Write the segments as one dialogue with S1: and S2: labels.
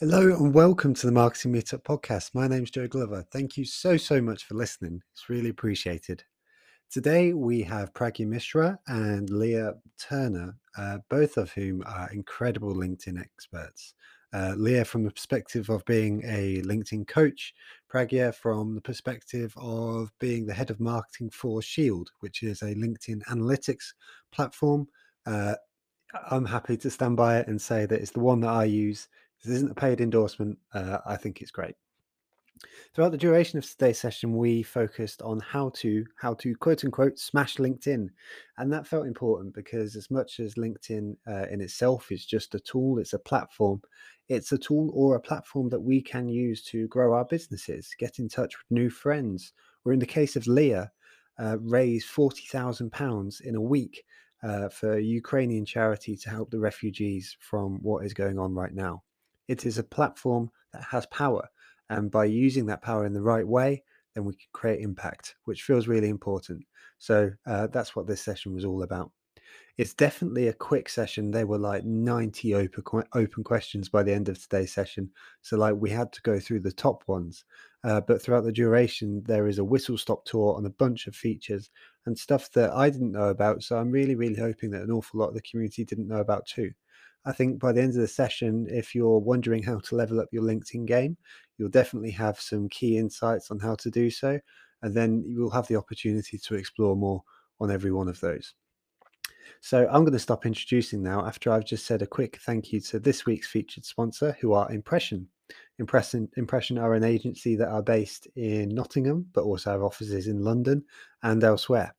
S1: Hello and welcome to the Marketing Meetup podcast. My name is Joe Glover. Thank you so, so much for listening. It's really appreciated. Today we have Pragya Mishra and Lea Turner, uh, both of whom are incredible LinkedIn experts. Uh, Lea from the perspective of being a LinkedIn coach, Pragya from the perspective of being the head of marketing for Shield, which is a LinkedIn analytics platform. Uh, I'm happy to stand by it and say that it's the one that I use this isn't a paid endorsement. Uh, I think it's great. Throughout the duration of today's session, we focused on how to how to quote unquote smash LinkedIn, and that felt important because as much as LinkedIn uh, in itself is just a tool, it's a platform. It's a tool or a platform that we can use to grow our businesses, get in touch with new friends, or in the case of Lea, uh, raise forty thousand pounds in a week uh, for a Ukrainian charity to help the refugees from what is going on right now. It is a platform that has power. And by using that power in the right way, then we can create impact, which feels really important. So uh, that's what this session was all about. It's definitely a quick session. There were like 90 open open questions by the end of today's session. So like we had to go through the top ones. Uh, but throughout the duration, there is a whistle stop tour on a bunch of features and stuff that I didn't know about. So I'm really, really hoping that an awful lot of the community didn't know about too. I think by the end of the session, if you're wondering how to level up your LinkedIn game, you'll definitely have some key insights on how to do so. And then you will have the opportunity to explore more on every one of those. So I'm going to stop introducing now after I've just said a quick thank you to this week's featured sponsor, who are Impression. Impression, Impression are an agency that are based in Nottingham, but also have offices in London and elsewhere.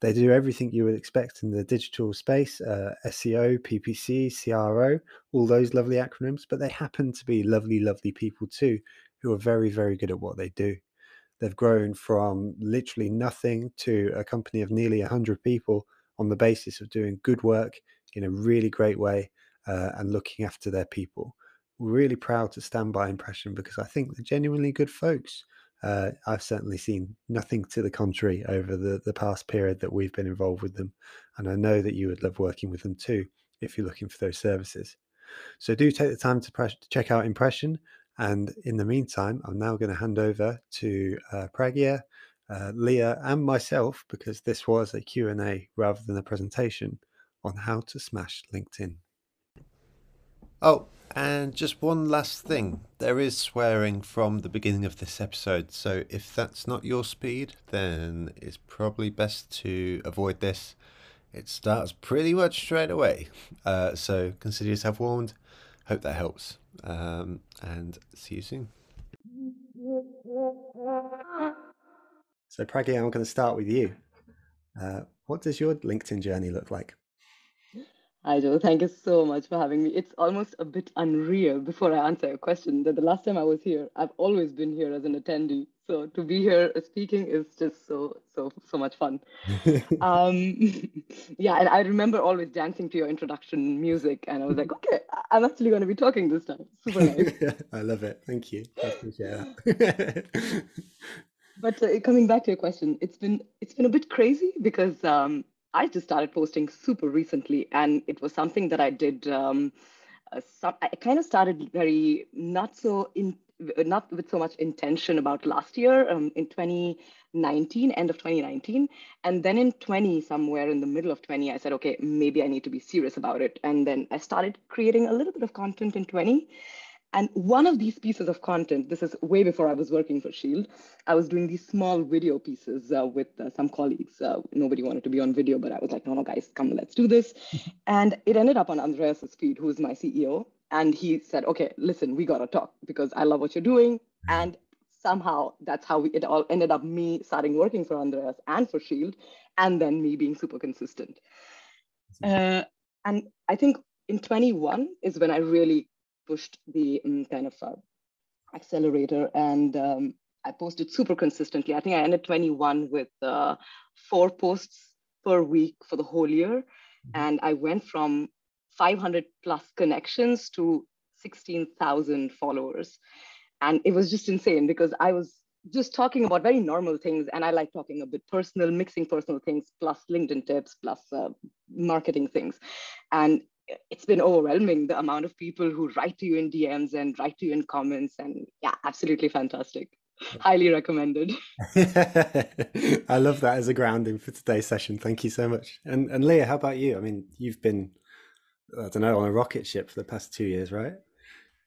S1: They do everything you would expect in the digital space uh, SEO, PPC, CRO, all those lovely acronyms, but they happen to be lovely, lovely people too, who are very, very good at what they do. They've grown from literally nothing to a company of nearly 100 people on the basis of doing good work in a really great way uh, and looking after their people. We're really proud to stand by Impression because I think they're genuinely good folks uh, I've certainly seen nothing to the contrary over the, the past period that we've been involved with them. And I know that you would love working with them too if you're looking for those services. So do take the time to, press, to check out Impression. And in the meantime, I'm now going to hand over to uh, Pragya, uh, Lea, and myself because this was a Q&A rather than a presentation on how to smash LinkedIn.
S2: Oh, and just one last thing there is swearing from the beginning of this episode, so if that's not your speed, then it's probably best to avoid this. It starts pretty much straight away, uh, so consider yourself warned. Hope that helps, um, and see you soon.
S1: So, Pragya, I'm going to start with you. Uh, what does your LinkedIn journey look like?
S3: Hi, Joe. Thank you so much for having me. It's almost a bit unreal before I answer your question that the last time I was here, I've always been here as an attendee. So to be here speaking is just so, so, so much fun. um, yeah, and I remember always dancing to your introduction music. And I was like, okay, I'm actually going to be talking this time. Super nice.
S1: I love it. Thank you. I appreciate that.
S3: but uh, coming back to your question, it's been it's been a bit crazy because um, I just started posting super recently, and it was something that I did. Um, uh, I kind of started very not so in not with so much intention about last year um, in 2019 end of 2019 and then in 20 somewhere in the middle of 20 i said okay maybe i need to be serious about it and then i started creating a little bit of content in 20 and one of these pieces of content, this is way before I was working for Shield, I was doing these small video pieces uh, with uh, some colleagues. Uh, nobody wanted to be on video, but I was like, no, no, guys, come, let's do this. and it ended up on Andreas's feed, who's my CEO. And he said, okay, listen, we got to talk because I love what you're doing. And somehow that's how we, it all ended up me starting working for Andreas and for Shield, and then me being super consistent. Uh, and I think in 21 is when I really pushed the um, kind of uh, accelerator and um, I posted super consistently. I think I ended 21 with uh, four posts per week for the whole year. Mm-hmm. And I went from 500 plus connections to 16,000 followers. And it was just insane because I was just talking about very normal things. And I like talking a bit personal, mixing personal things plus LinkedIn tips plus uh, marketing things. And it's been overwhelming the amount of people who write to you in DMs and write to you in comments. And yeah, absolutely fantastic. Highly recommended.
S1: I love that as a grounding for today's session. Thank you so much. And and Lea, how about you? I mean, you've been I don't know on a rocket ship for the past two years, right?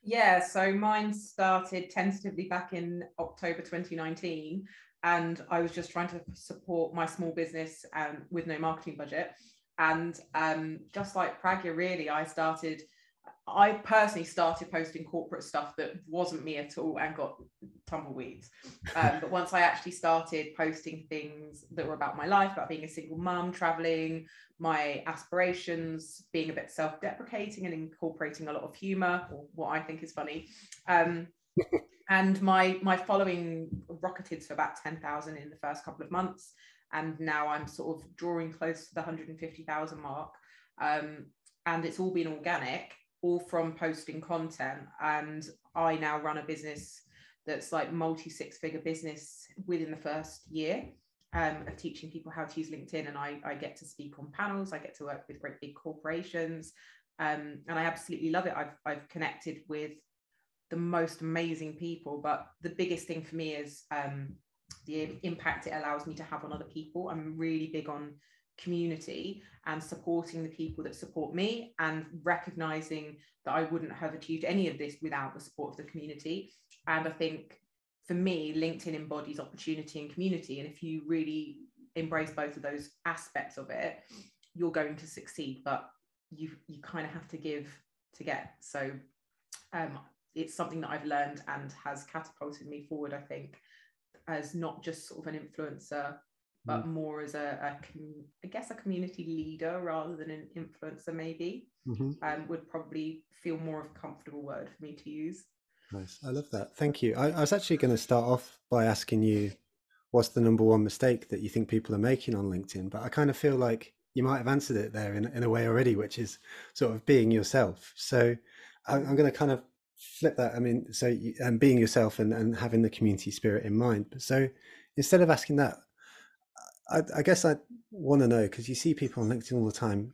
S4: Yeah, so mine started tentatively back in October 2019, and I was just trying to support my small business um, with no marketing budget. And um, just like Pragya, really, I started I personally started posting corporate stuff that wasn't me at all and got tumbleweeds. Um, but once I actually started posting things that were about my life, about being a single mum, traveling, my aspirations, being a bit self deprecating and incorporating a lot of humor, or what I think is funny. Um, and my my following rocketed to about 10,000 in the first couple of months. And now I'm sort of drawing close to the 150,000 mark. Um, and it's all been organic all from posting content. And I now run a business that's like multi six figure business within the first year um, of teaching people how to use LinkedIn. And I, I get to speak on panels, I get to work with great big corporations. Um, and I absolutely love it. I've, I've connected with the most amazing people. But the biggest thing for me is um, the impact it allows me to have on other people. I'm really big on community and supporting the people that support me and recognizing that I wouldn't have achieved any of this without the support of the community. And I think for me, LinkedIn embodies opportunity and community. And if you really embrace both of those aspects of it, you're going to succeed. But you you kind of have to give to get. So um, it's something that I've learned and has catapulted me forward, I think, as not just sort of an influencer but mm. more as a, a I guess a community leader rather than an influencer maybe mm-hmm. um, would probably feel more of a comfortable word for me to use.
S1: Nice. I love that. Thank you. I, I was actually going to start off by asking you what's the number one mistake that you think people are making on linkedin? But i kind of feel like you might have answered it there in, in a way already which is sort of being yourself. So I, i'm going to kind of flip that i mean so and being yourself and, and having the community spirit in mind so instead of asking that I, I guess I want to know because you see people on LinkedIn all the time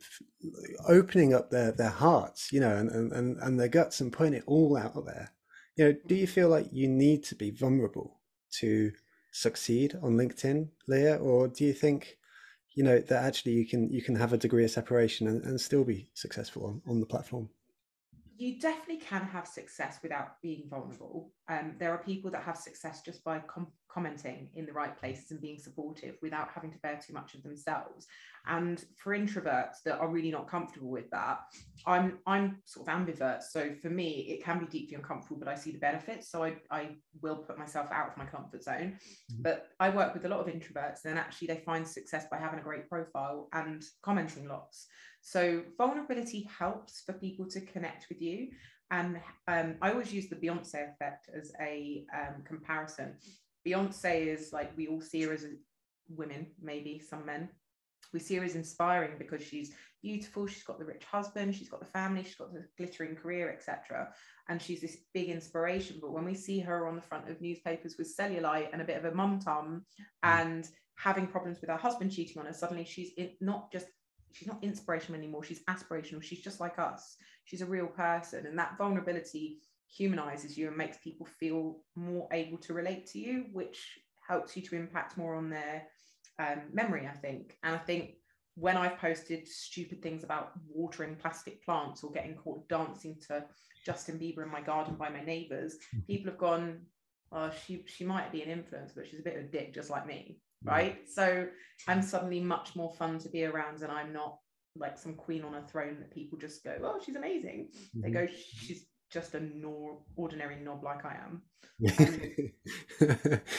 S1: opening up their their hearts, you know, and, and, and their guts and putting it all out there. You know, do you feel like you need to be vulnerable to succeed on LinkedIn, Lea, or do you think, you know, that actually you can you can have a degree of separation and, and still be successful on, on the platform?
S4: You definitely can have success without being vulnerable. Um, there are people that have success just by com- commenting in the right places and being supportive without having to bear too much of themselves. And for introverts that are really not comfortable with that, I'm I'm sort of ambivert. So for me, it can be deeply uncomfortable, but I see the benefits. So I, I will put myself out of my comfort zone. Mm-hmm. But I work with a lot of introverts, and actually they find success by having a great profile and commenting lots. So vulnerability helps for people to connect with you. And um, I always use the Beyonce effect as a um, comparison. Beyonce is like we all see her as women, maybe some men. We see her as inspiring because she's beautiful, she's got the rich husband, she's got the family, she's got the glittering career, etc. And she's this big inspiration. But when we see her on the front of newspapers with cellulite and a bit of a mum tum mm. and having problems with her husband cheating on her, suddenly she's in, not just she's not inspirational anymore she's aspirational she's just like us she's a real person and that vulnerability humanizes you and makes people feel more able to relate to you which helps you to impact more on their um, memory i think and i think when i've posted stupid things about watering plastic plants or getting caught dancing to justin bieber in my garden by my neighbors mm-hmm. people have gone oh she she might be an influence but she's a bit of a dick just like me right? So I'm suddenly much more fun to be around, and I'm not like some queen on a throne that people just go, "Oh, she's amazing." Mm-hmm. They go, "She's just a nor- ordinary knob like I am."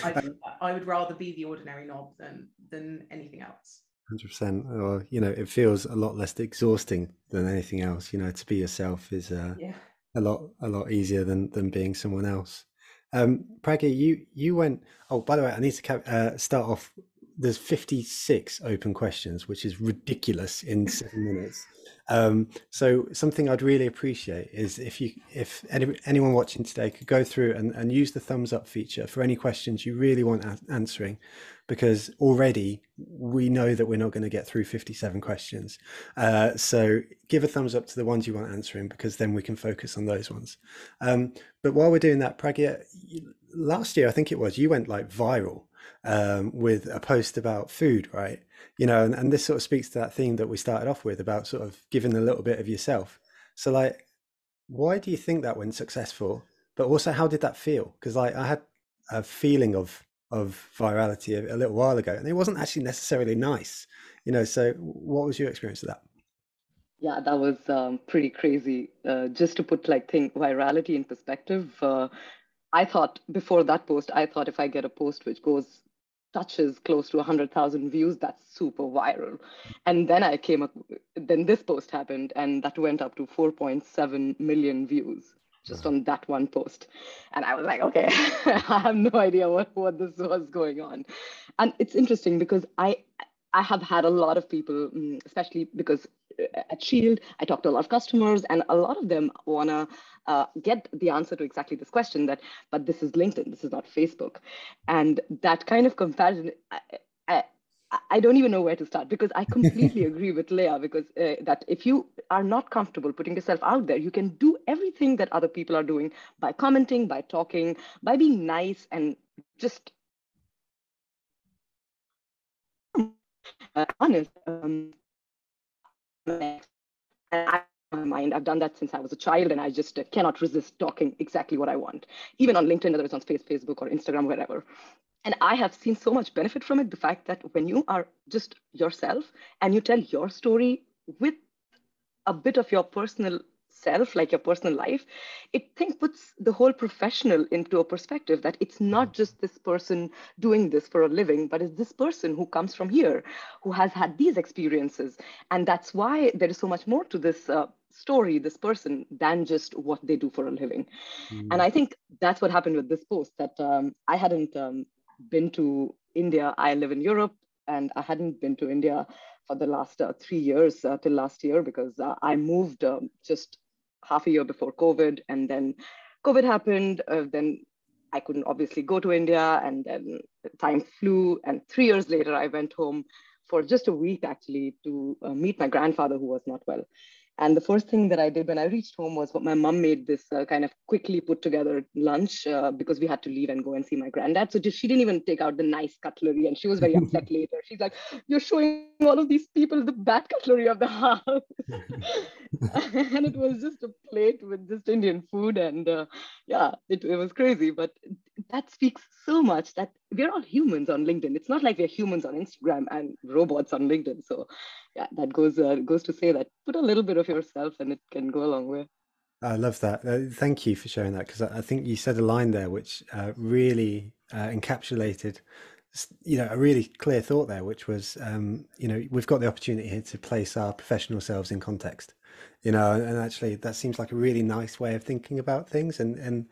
S4: I, I would rather be the ordinary knob than than anything else.
S1: Hundred percent. Or you know, it feels a lot less exhausting than anything else. You know, to be yourself is uh, yeah. a lot a lot easier than than being someone else. Um, Pragya, you you went. Oh, by the way, I need to uh, start off there's 56 open questions, which is ridiculous in seven minutes. Um, so something I'd really appreciate is if you, if any, anyone watching today could go through and, and use the thumbs up feature for any questions you really want answering, because already we know that we're not going to get through 57 questions. Uh, so give a thumbs up to the ones you want answering, because then we can focus on those ones. Um, but while we're doing that, Pragya, last year I think it was you went like viral um, with a post about food, right? You know, and, and this sort of speaks to that theme that we started off with about sort of giving a little bit of yourself. So, like, why do you think that went successful? But also, how did that feel? Because like I had a feeling of of virality a, a little while ago, and it wasn't actually necessarily nice. You know, so what was your experience of that?
S3: Yeah, that was um, pretty crazy. Uh, just to put like think virality in perspective, uh, I thought before that post, I thought if I get a post which goes touches close to 100,000 views, that's super viral. And then I came up, then this post happened, and that went up to 4.7 million views just on that one post. And I was like, okay, I have no idea what, what this was going on. And it's interesting because I I have had a lot of people, mm, especially because at Shield, I talk to a lot of customers, and a lot of them want to uh, get the answer to exactly this question that, but this is LinkedIn, this is not Facebook. And that kind of comparison, I, I, I don't even know where to start because I completely agree with Lea because uh, that if you are not comfortable putting yourself out there, you can do everything that other people are doing by commenting, by talking, by being nice and just uh, honest. Um, I, my mind. I've done that since I was a child, and I just uh, cannot resist talking exactly what I want, even on LinkedIn, whether it's on Facebook or Instagram, wherever. And I have seen so much benefit from it. The fact that when you are just yourself and you tell your story with a bit of your personal self, like your personal life, it think puts the whole professional into a perspective that it's not mm. just this person doing this for a living, but it's this person who comes from here, who has had these experiences. And that's why there is so much more to this uh, story, this person, than just what they do for a living. Mm. And I think that's what happened with this post that um, I hadn't um, been to India. I live in Europe and I hadn't been to India for the last uh, three years uh, till last year because uh, I moved um, just half a year before COVID, and then COVID happened. Uh, then I couldn't obviously go to India, and then time flew. And three years later, I went home for just a week actually to uh, meet my grandfather who was not well. And the first thing that I did when I reached home was what my mom made this uh, kind of quickly put together lunch uh, because we had to leave and go and see my granddad. So just, she didn't even take out the nice cutlery and she was very upset later. She's like, You're showing all of these people the bad cutlery of the house. and it was just a plate with just Indian food. And uh, yeah, it, it was crazy. But that speaks so much that we're all humans on LinkedIn. It's not like we're humans on Instagram and robots on LinkedIn. So yeah, that goes uh, goes to say that put a little bit of yourself and it can go a long way.
S1: I love that. Uh, thank you for sharing that because I, I think you said a line there which uh, really uh, encapsulated, you know, a really clear thought there, which was, um, you know, we've got the opportunity here to place our professional selves in context, you know, and actually that seems like a really nice way of thinking about things, and and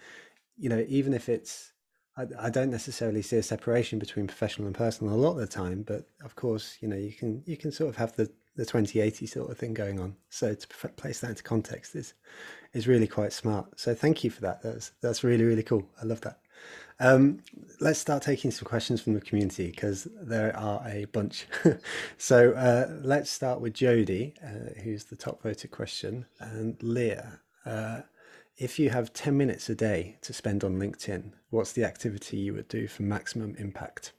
S1: you know, even if it's I, don't necessarily see a separation between professional and personal a lot of the time, but of course, you know, you can you can sort of have the the 2080 sort of thing going on. So to place that into context is is really quite smart. So thank you for that. That's that's really really cool. I love that. Um, let's start taking some questions from the community because there are a bunch. so uh, let's start with Jody, uh, who's the top voted question, and Lea. Uh, if you have 10 minutes a day to spend on LinkedIn, what's the activity you would do for maximum impact?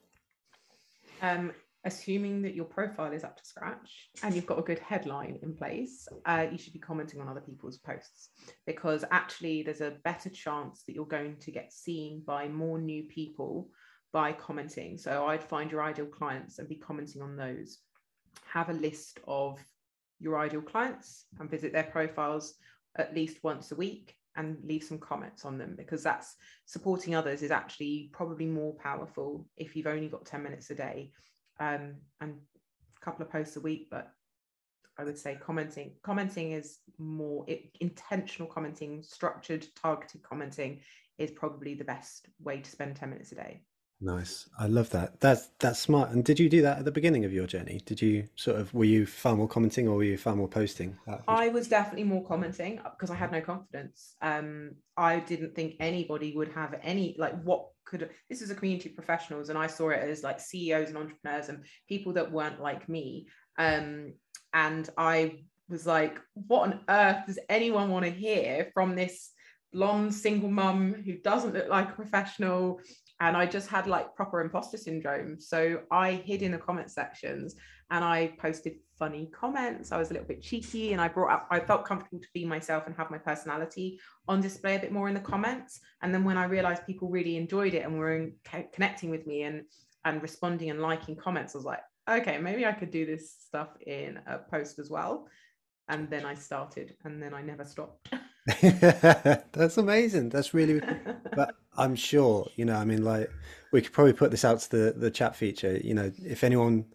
S4: Um, assuming that your profile is up to scratch and you've got a good headline in place, uh, you should be commenting on other people's posts because actually there's a better chance that you're going to get seen by more new people by commenting. So I'd find your ideal clients and be commenting on those. Have a list of your ideal clients and visit their profiles at least once a week and leave some comments on them because that's supporting others is actually probably more powerful if you've only got 10 minutes a day um, and a couple of posts a week but i would say commenting commenting is more it, intentional commenting structured targeted commenting is probably the best way to spend 10 minutes a day
S1: Nice. I love that. That's that's smart. And did you do that at the beginning of your journey? Did you sort of were you far more commenting or were you far more posting?
S4: I was definitely more commenting because I had no confidence. Um, I didn't think anybody would have any like what could this is a community of professionals and I saw it as like CEOs and entrepreneurs and people that weren't like me. Um, and I was like, what on earth does anyone want to hear from this blonde single mum who doesn't look like a professional and I just had like proper imposter syndrome. So I hid in the comment sections and I posted funny comments. I was a little bit cheeky and I brought up, I felt comfortable to be myself and have my personality on display a bit more in the comments. And then when I realized people really enjoyed it and were in, connecting with me and and responding and liking comments, I was like, okay, maybe I could do this stuff in a post as well. And then I started and then I never stopped.
S1: That's amazing. That's really, but I'm sure, you know, I mean, like, we could probably put this out to the, the chat feature. You know, if anyone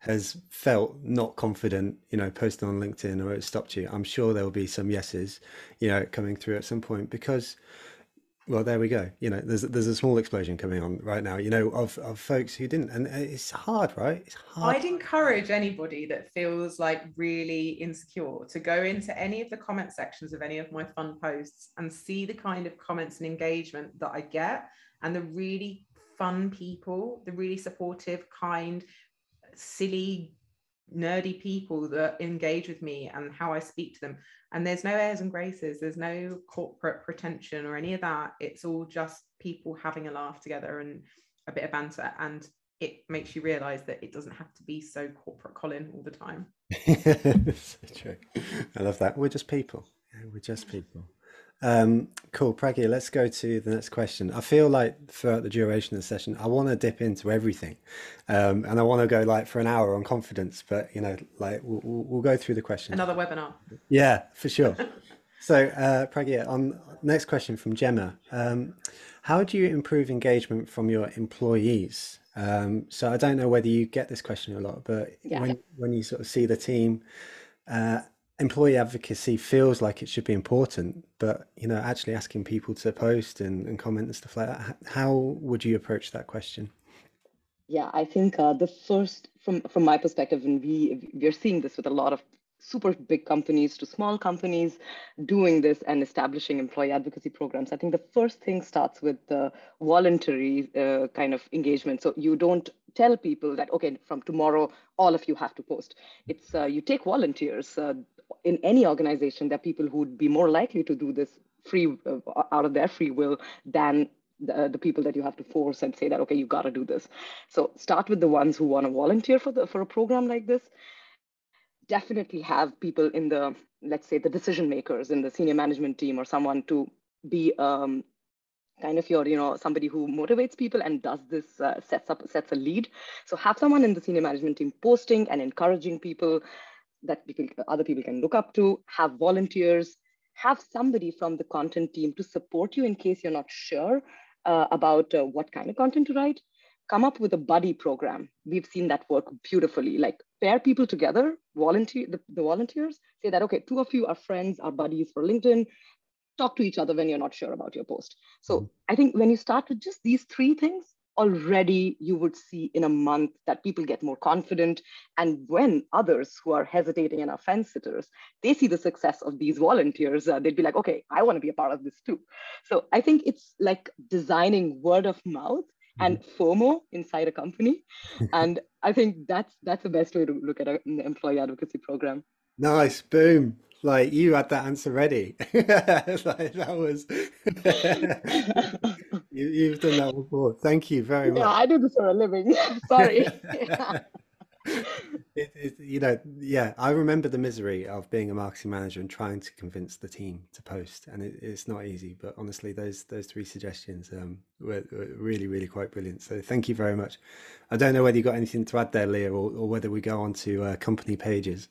S1: has felt not confident, you know, posting on LinkedIn or it stopped you, I'm sure there will be some yeses, you know, coming through at some point because well, there we go. You know, there's there's a small explosion coming on right now. You know, of of folks who didn't, and uh, it's hard, right? It's hard.
S4: I'd encourage anybody that feels like really insecure to go into any of the comment sections of any of my fun posts and see the kind of comments and engagement that I get, and the really fun people, the really supportive, kind, silly nerdy people that engage with me and how I speak to them. And there's no airs and graces, there's no corporate pretension or any of that. It's all just people having a laugh together and a bit of banter. And it makes you realize that it doesn't have to be so corporate Colin all the time.
S1: so true. I love that. We're just people. We're just people. Um, cool, Pragya, let's go to the next question. I feel like throughout the duration of the session, I want to dip into everything. Um, and I want to go like for an hour on confidence, but you know, like we'll, we'll go through the questions.
S4: Another webinar.
S1: Yeah, for sure. so, uh, Pragya, on next question from Gemma. Um, how do you improve engagement from your employees? Um, so I don't know whether you get this question a lot, but yeah. when, when you sort of see the team, uh, employee advocacy feels like it should be important, but you know, actually asking people to post and, and comment and stuff like that, how would you approach that question?
S3: Yeah, I think uh, the first, from from my perspective, and we we're seeing this with a lot of super big companies to small companies doing this and establishing employee advocacy programs. I think the first thing starts with the voluntary uh, kind of engagement. So you don't tell people that okay, from tomorrow all of you have to post. It's uh, you take volunteers. Uh, in any organization, there are people who would be more likely to do this free uh, out of their free will than the, the people that you have to force and say that okay you got to do this. So start with the ones who want to volunteer for the for a program like this. Definitely have people in the let's say the decision makers in the senior management team or someone to be um, kind of your you know somebody who motivates people and does this uh, sets up sets a lead. So have someone in the senior management team posting and encouraging people that people, other people can look up to, have volunteers, have somebody from the content team to support you in case you're not sure uh, about uh, what kind of content to write. Come up with a buddy program. We've seen that work beautifully. Like pair people together, volunteer the, the volunteers say that okay, two of you are friends, are buddies for LinkedIn. Talk to each other when you're not sure about your post. So mm-hmm. I think when you start with just these three things, already you would see in a month that people get more confident. And when others who are hesitating and are fence sitters, they see the success of these volunteers, uh, they'd be like, okay, I want to be a part of this too. So I think it's like designing word of mouth and mm-hmm. FOMO inside a company. and I think that's that's the best way to look at an employee advocacy program.
S1: Nice, boom. Like you had that answer ready. like that was you, have done that before. Thank you very much.
S3: Yeah, I do this for a living. Sorry.
S1: It, it, you know, yeah, I remember the misery of being a marketing manager and trying to convince the team to post, and it, it's not easy. But honestly, those those three suggestions um, were, were, really, really quite brilliant. So thank you very much. I don't know whether you got anything to add there, Lea, or, or whether we go on to uh, company pages.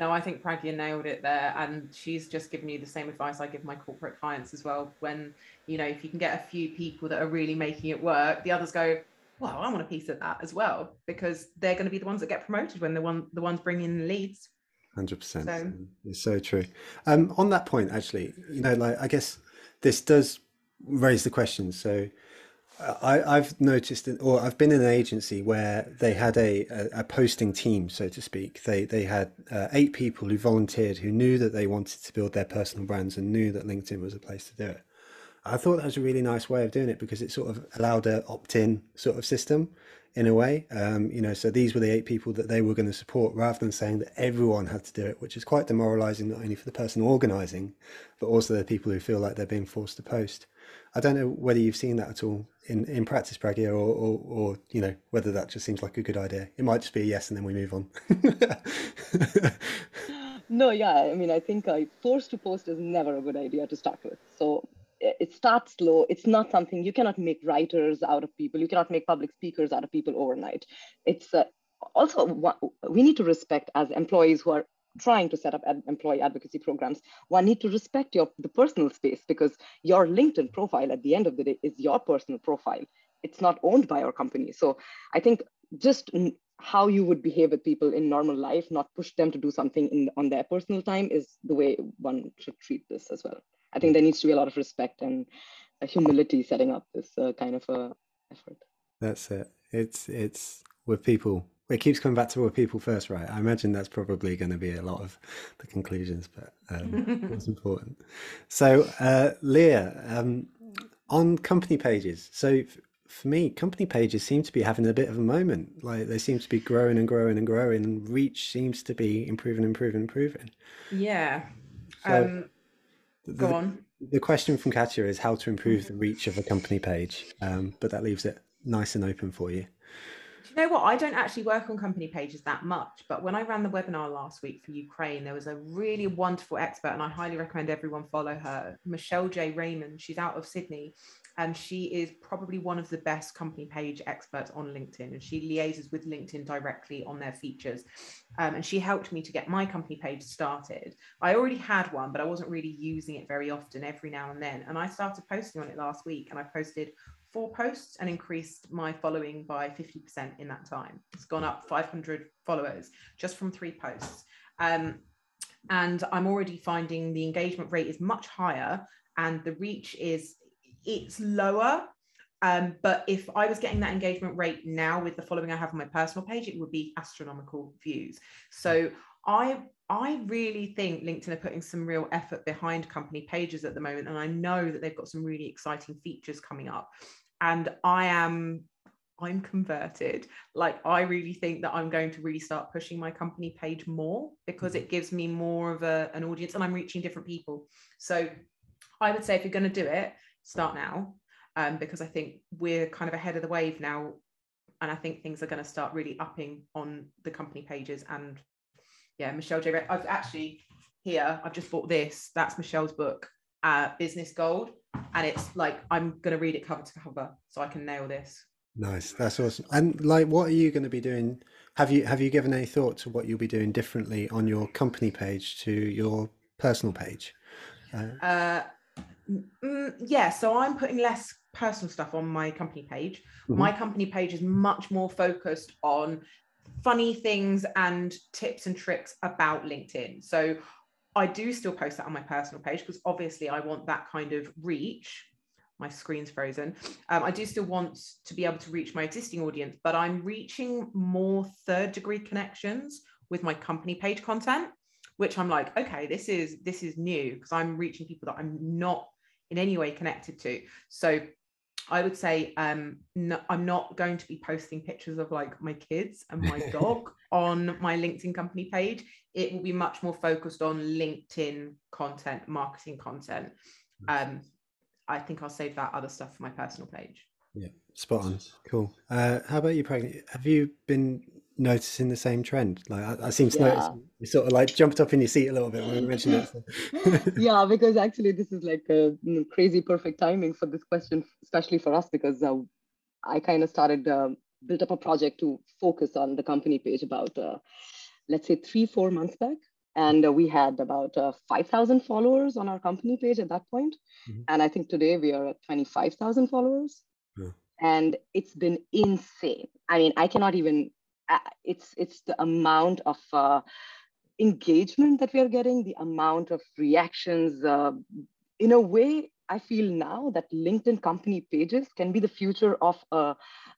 S4: No, I think Pragya nailed it there. And she's just given you the same advice I give my corporate clients as well. When, you know, if you can get a few people that are really making it work, the others go, well, I want a piece of that as well, because they're going to be the ones that get promoted when the one the ones bringing in the leads.
S1: Hundred percent, so, it's so true. Um, on that point, actually, you know, like I guess this does raise the question. So, I, I've noticed, or I've been in an agency where they had a, a, a posting team, so to speak. They they had uh, eight people who volunteered, who knew that they wanted to build their personal brands and knew that LinkedIn was a place to do it. I thought that was a really nice way of doing it because it sort of allowed a opt-in sort of system in a way. Um, you know, so these were the eight people that they were going to support rather than saying that everyone had to do it, which is quite demoralizing, not only for the person organizing, but also the people who feel like they're being forced to post. I don't know whether you've seen that at all in, in practice, Pragya, or, or, or, you know, whether that just seems like a good idea. It might just be a yes and then we move on.
S3: no, yeah, I mean, I think uh, forced to post is never a good idea to start with. So it starts slow. It's not something you cannot make writers out of people. You cannot make public speakers out of people overnight. It's uh, also we need to respect as employees who are trying to set up ad- employee advocacy programs one need to respect your the personal space because your linkedin profile at the end of the day is your personal profile it's not owned by your company so i think just how you would behave with people in normal life not push them to do something in on their personal time is the way one should treat this as well I think there needs to be a lot of respect and humility setting up this uh, kind of a effort.
S1: That's it. It's it's with people. It keeps coming back to with people first, right? I imagine that's probably going to be a lot of the conclusions, but um, it's important. So, uh, Lea, um, on company pages. So, for me, company pages seem to be having a bit of a moment. Like they seem to be growing and growing and growing, and reach seems to be improving, improving, improving.
S4: Yeah. So, um,
S1: the,
S4: Go on.
S1: The question from Katya is how to improve the reach of a company page, um, but that leaves it nice and open for you.
S4: You know what? I don't actually work on company pages that much, but when I ran the webinar last week for Ukraine, there was a really wonderful expert, and I highly recommend everyone follow her, Michelle J. Raymond. She's out of Sydney, and she is probably one of the best company page experts on LinkedIn. And she liaises with LinkedIn directly on their features. Um, and she helped me to get my company page started. I already had one, but I wasn't really using it very often, every now and then. And I started posting on it last week, and I posted four posts and increased my following by 50% in that time. It's gone up 500 followers just from three posts. Um, and I'm already finding the engagement rate is much higher and the reach is it's lower. Um, but if I was getting that engagement rate now with the following I have on my personal page, it would be astronomical views. So I I really think LinkedIn are putting some real effort behind company pages at the moment, and I know that they've got some really exciting features coming up. And I am I'm converted. Like I really think that I'm going to really start pushing my company page more because it gives me more of a, an audience and I'm reaching different people. So I would say if you're going to do it, start now um, because I think we're kind of ahead of the wave now. And I think things are going to start really upping on the company pages. And yeah, Michelle J. I've actually here, I've just bought this. That's Michelle's book, uh, Business Gold. And it's like, I'm going to read it cover to cover so I can nail this.
S1: Nice. That's awesome. And like, what are you going to be doing? Have you, have you given any thought to what you'll be doing differently on your company page to your personal page?
S4: Uh, uh Mm, yeah, so I'm putting less personal stuff on my company page. Mm-hmm. My company page is much more focused on funny things and tips and tricks about LinkedIn. So I do still post that on my personal page because obviously I want that kind of reach. My screen's frozen. Um, I do still want to be able to reach my existing audience, but I'm reaching more third degree connections with my company page content which I'm like, okay, this is this is new because I'm reaching people that I'm not in any way connected to. So I would say um, no, I'm not going to be posting pictures of like my kids and my dog on my LinkedIn company page. It will be much more focused on LinkedIn content, marketing content. Um, I think I'll save that other stuff for my personal page.
S1: Yeah, spot on. Cool. Uh, how about you, Pragya? Have you been noticing the same trend? Like I, I seem to yeah. notice you sort of like jumped up in your seat a little bit when we mentioned it.
S3: So. yeah, because actually this is like a crazy perfect timing for this question, especially for us because uh, I kind of started uh, built up a project to focus on the company page about uh, let's say three four months back. And uh, we had about uh, 5,000 followers on our company page at that point. Mm-hmm. And I think today we are at 25,000 followers. Yeah. And it's been insane. I mean, I cannot even it's it's the amount of uh, engagement that we are getting, the amount of reactions. Uh, in a way, I feel now that LinkedIn company pages can be the future of a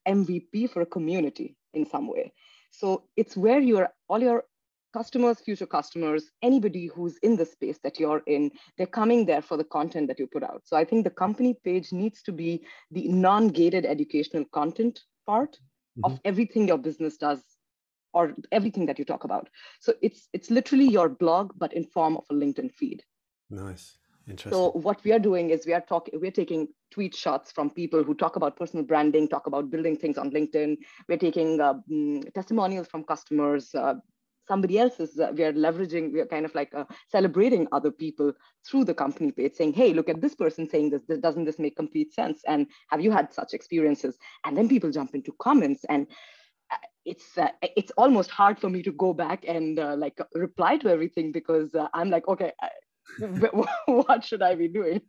S3: MVP for a community in some way. So it's where your all your customers, future customers, anybody who's in the space that you're in, they're coming there for the content that you put out. So I think the company page needs to be the non-gated educational content part mm-hmm. of everything your business does or everything that you talk about. So it's it's literally your blog, but in form of a LinkedIn feed.
S1: Nice. Interesting.
S3: So what we are doing is we are talking, we're taking tweet shots from people who talk about personal branding, talk about building things on LinkedIn. We're taking uh, testimonials from customers, uh, somebody else's. Uh, we are leveraging, we are kind of like uh, celebrating other people through the company page, saying, "Hey, look at this person saying this. this. Doesn't this make complete sense? And have you had such experiences?" And then people jump into comments and uh, it's uh, it's almost hard for me to go back and uh, like reply to everything because uh, I'm like okay what should I be doing?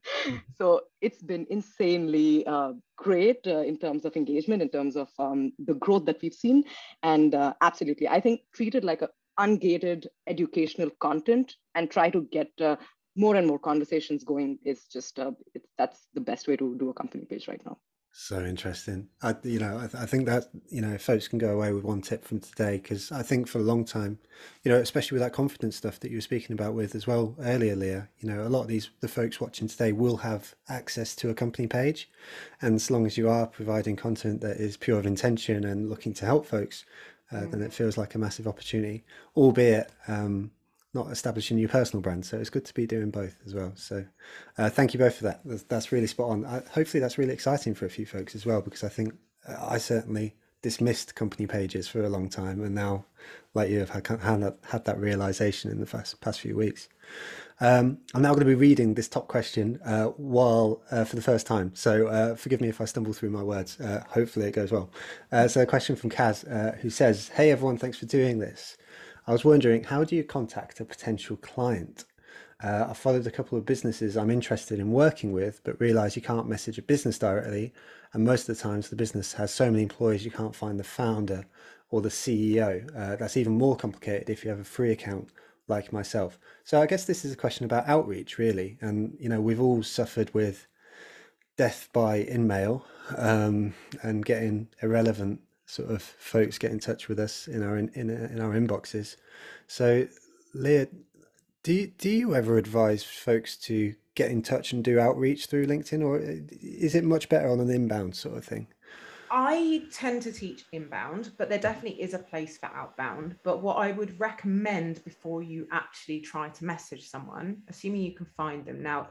S3: So it's been insanely uh, great uh, in terms of engagement, in terms of um, the growth that we've seen. And uh, absolutely, I think treated like a ungated educational content and try to get uh, more and more conversations going is just, uh, that's the best way to do a company page right now.
S1: So interesting. I, you know, I, I, think that you know, folks can go away with one tip from today because I think for a long time, you know, especially with that confidence stuff that you were speaking about with as well earlier, Lea. You know, a lot of these the folks watching today will have access to a company page, and as long as you are providing content that is pure of intention and looking to help folks, uh, mm. then it feels like a massive opportunity. Albeit, um, not establishing your personal brand. So it's good to be doing both as well. So uh, thank you both for that. That's, that's really spot on. I, hopefully that's really exciting for a few folks as well, because I think uh, I certainly dismissed company pages for a long time. And now, like you have had, had, had that realization in the past, past few weeks. Um, I'm now going to be reading this top question uh, while uh, for the first time. So uh, forgive me if I stumble through my words. Uh, hopefully it goes well. Uh, so a question from Kaz uh, who says, "Hey everyone, thanks for doing this. I was wondering, how do you contact a potential client? I followed a couple of businesses I'm interested in working with, but realize you can't message a business directly. And most of the times, the business has so many employees, you can't find the founder or the CEO. That's even more complicated if you have a free account like myself. So I guess this is a question about outreach, really. And, you know, we've all suffered with death by InMail um, and getting irrelevant sort of folks get in touch with us in our in, in, in our inboxes. So, Lea, do you, do you ever advise folks to get in touch and do outreach through LinkedIn, or is it much better on an inbound sort of thing?
S4: I tend to teach inbound, but there definitely is a place for outbound. But what I would recommend before you actually try to message someone, assuming you can find them now,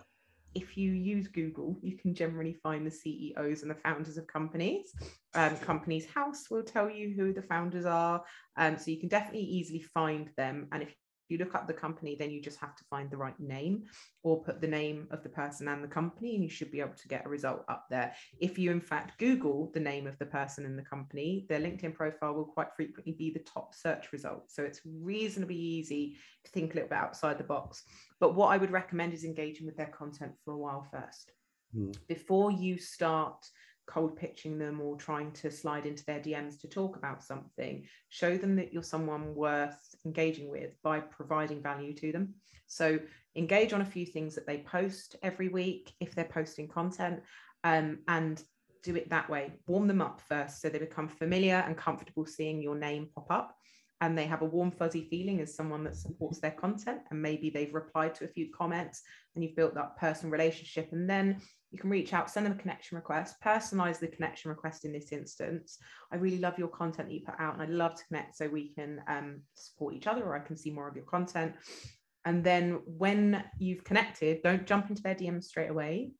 S4: if you use Google, you can generally find the CEOs and the founders of companies. Um, Companies House will tell you who the founders are. Um, so you can definitely easily find them. And if you look up the company, then you just have to find the right name or put the name of the person and the company, and you should be able to get a result up there. If you, in fact, Google the name of the person in the company, their LinkedIn profile will quite frequently be the top search result. So it's reasonably easy to think a little bit outside the box. But what I would recommend is engaging with their content for a while first. Mm. Before you start cold pitching them or trying to slide into their DMs to talk about something, show them that you're someone worth engaging with by providing value to them. So engage on a few things that they post every week if they're posting content um, and do it that way. Warm them up first so they become familiar and comfortable seeing your name pop up and they have a warm fuzzy feeling as someone that supports their content and maybe they've replied to a few comments and you've built that personal relationship and then you can reach out send them a connection request personalize the connection request in this instance i really love your content that you put out and i'd love to connect so we can um, support each other or i can see more of your content and then when you've connected don't jump into their dms straight away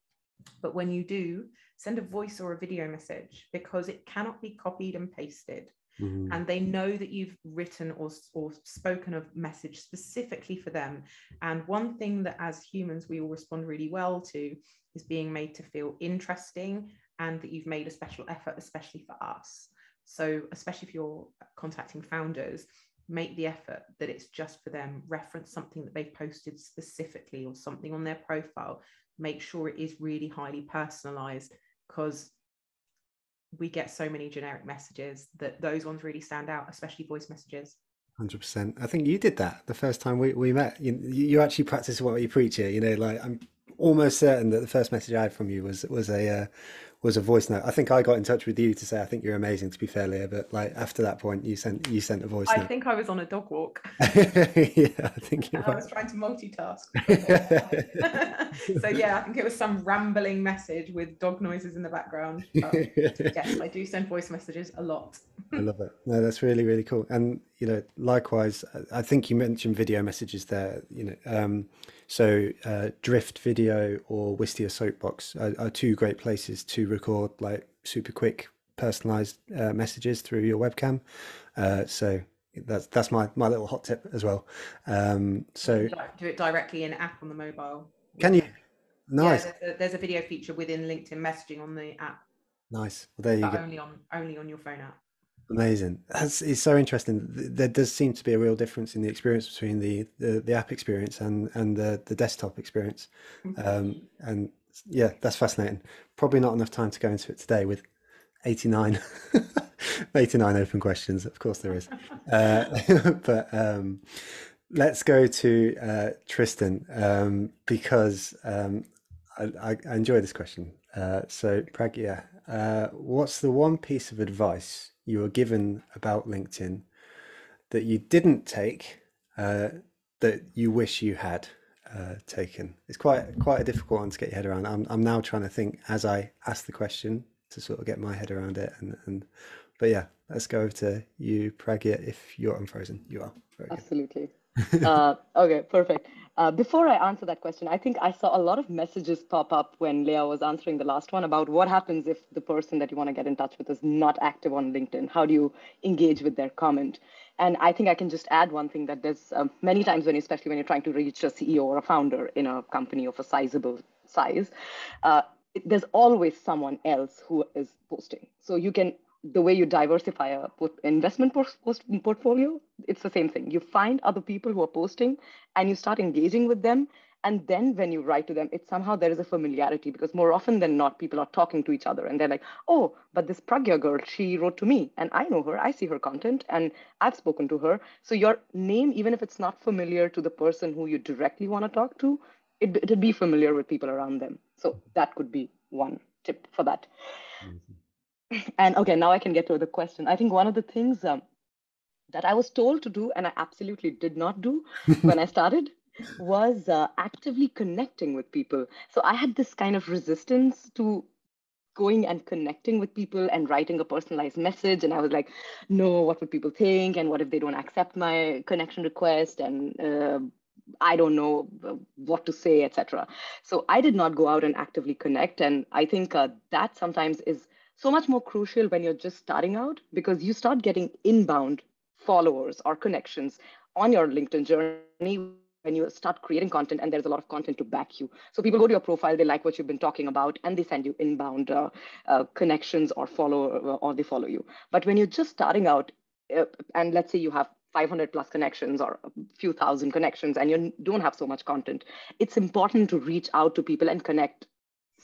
S4: but when you do send a voice or a video message because it cannot be copied and pasted Mm-hmm. and they know that you've written or, or spoken a message specifically for them. And one thing that as humans we all respond really well to is being made to feel interesting and that you've made a special effort, especially for us. So, especially if you're contacting founders, make the effort that it's just for them. Reference something that they've posted specifically or something on their profile. Make sure it is really highly personalized because we get so many generic messages that those ones really stand out, especially voice messages.
S1: Hundred percent. I think you did that the first time we, we met. You, you actually practice what you preach here. You know, like I'm almost certain that the first message I had from you was was a uh, was a voice note. I think I got in touch with you to say I think you're amazing. To be fair, Lea, but like after that point, you sent you sent a voice note.
S4: I
S1: note.
S4: think I was on a dog walk.
S1: yeah, I think you
S4: I was trying to multitask. so yeah, I think it was some rambling message with dog noises in the background. But yes, I do send voice messages a lot.
S1: I love it. No, that's really, really cool. And you know, likewise, I- I think you mentioned video messages there. You know, um, so uh, Drift Video or Wistia Soapbox are, are two great places to record like super quick, personalized uh, messages through your webcam. Uh, so that's that's my my little hot tip as well. Um, so
S4: do it directly in app on the mobile.
S1: can you?
S4: Yeah,
S1: Nice,
S4: there's, a, there's a video feature within LinkedIn messaging on the app,
S1: nice. Well, there you
S4: but
S1: go.
S4: only on only on your phone app.
S1: Amazing. That's it's so interesting. There does seem to be a real difference in the experience between the the, the app experience and and the the desktop experience. Um, and yeah, that's fascinating. Probably not enough time to go into it today with 89 89 open questions. Of course there is. Uh, but um, let's go to uh, Tristan um, because um, I, I, I enjoy this question. Uh, so, Pragya, uh, what's the one piece of advice you were given about LinkedIn that you didn't take uh, that you wish you had uh, taken? It's quite quite a difficult one to get your head around. I'm I'm now trying to think as I ask the question to sort of get my head around it. And, and but yeah, let's go over to you, Pragya. If you're unfrozen, you are. Very good.
S3: Uh, okay, perfect. Uh, before I answer that question, I think I saw a lot of messages pop up when Lea was answering the last one about what happens if the person that you want to get in touch with is not active on LinkedIn. How do you engage with their comment? And I think I can just add one thing that there's um, many times when, especially when you're trying to reach a CEO or a founder in a company of a sizable size, uh, there's always someone else who is posting. So you can the way you diversify a investment portfolio, it's the same thing. You find other people who are posting and you start engaging with them. And then when you write to them, it's somehow there is a familiarity because more often than not, people are talking to each other and they're like, oh, but this Pragya girl, she wrote to me and I know her, I see her content and I've spoken to her. So your name, even if it's not familiar to the person who you directly want to talk to, it, it'll be familiar with people around them. So that could be one tip for that. And okay, now I can get to the question. I think one of the things um, that I was told to do, and I absolutely did not do when I started, was uh, actively connecting with people. So I had this kind of resistance to going and connecting with people and writing a personalized message. And I was like, no, what would people think? And what if they don't accept my connection request? And uh, I don't know uh, what to say, etc. So I did not go out and actively connect. And I think uh, that sometimes is so much more crucial when you're just starting out because you start getting inbound followers or connections on your LinkedIn journey when you start creating content and there's a lot of content to back you. So people go to your profile, they like what you've been talking about, and they send you inbound uh, uh, connections or follow or they follow you. But when you're just starting out, uh, and let's say you have 500 plus connections or a few thousand connections and you don't have so much content, it's important to reach out to people and connect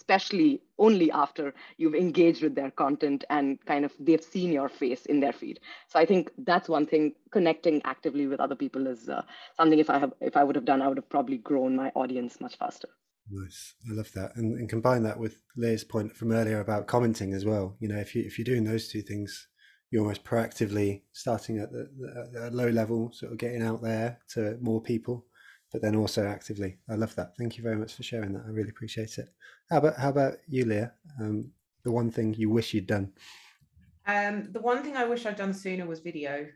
S3: especially only after you've engaged with their content and kind of they've seen your face in their feed. So i think that's one thing connecting actively with other people is uh, something if i have if i would have done i would have probably grown my audience much faster.
S1: Nice, I love that, and, and combine that with Lea's point from earlier about commenting as well. You know, if you if you're doing those two things, you're almost proactively starting at the, the low level, sort of getting out there to more people, but then also actively. I love that. Thank you very much for sharing that. I really appreciate it. How about how about you, Lea? Um, the one thing you wish you'd done.
S4: Um, the one thing I wish I'd done sooner was video.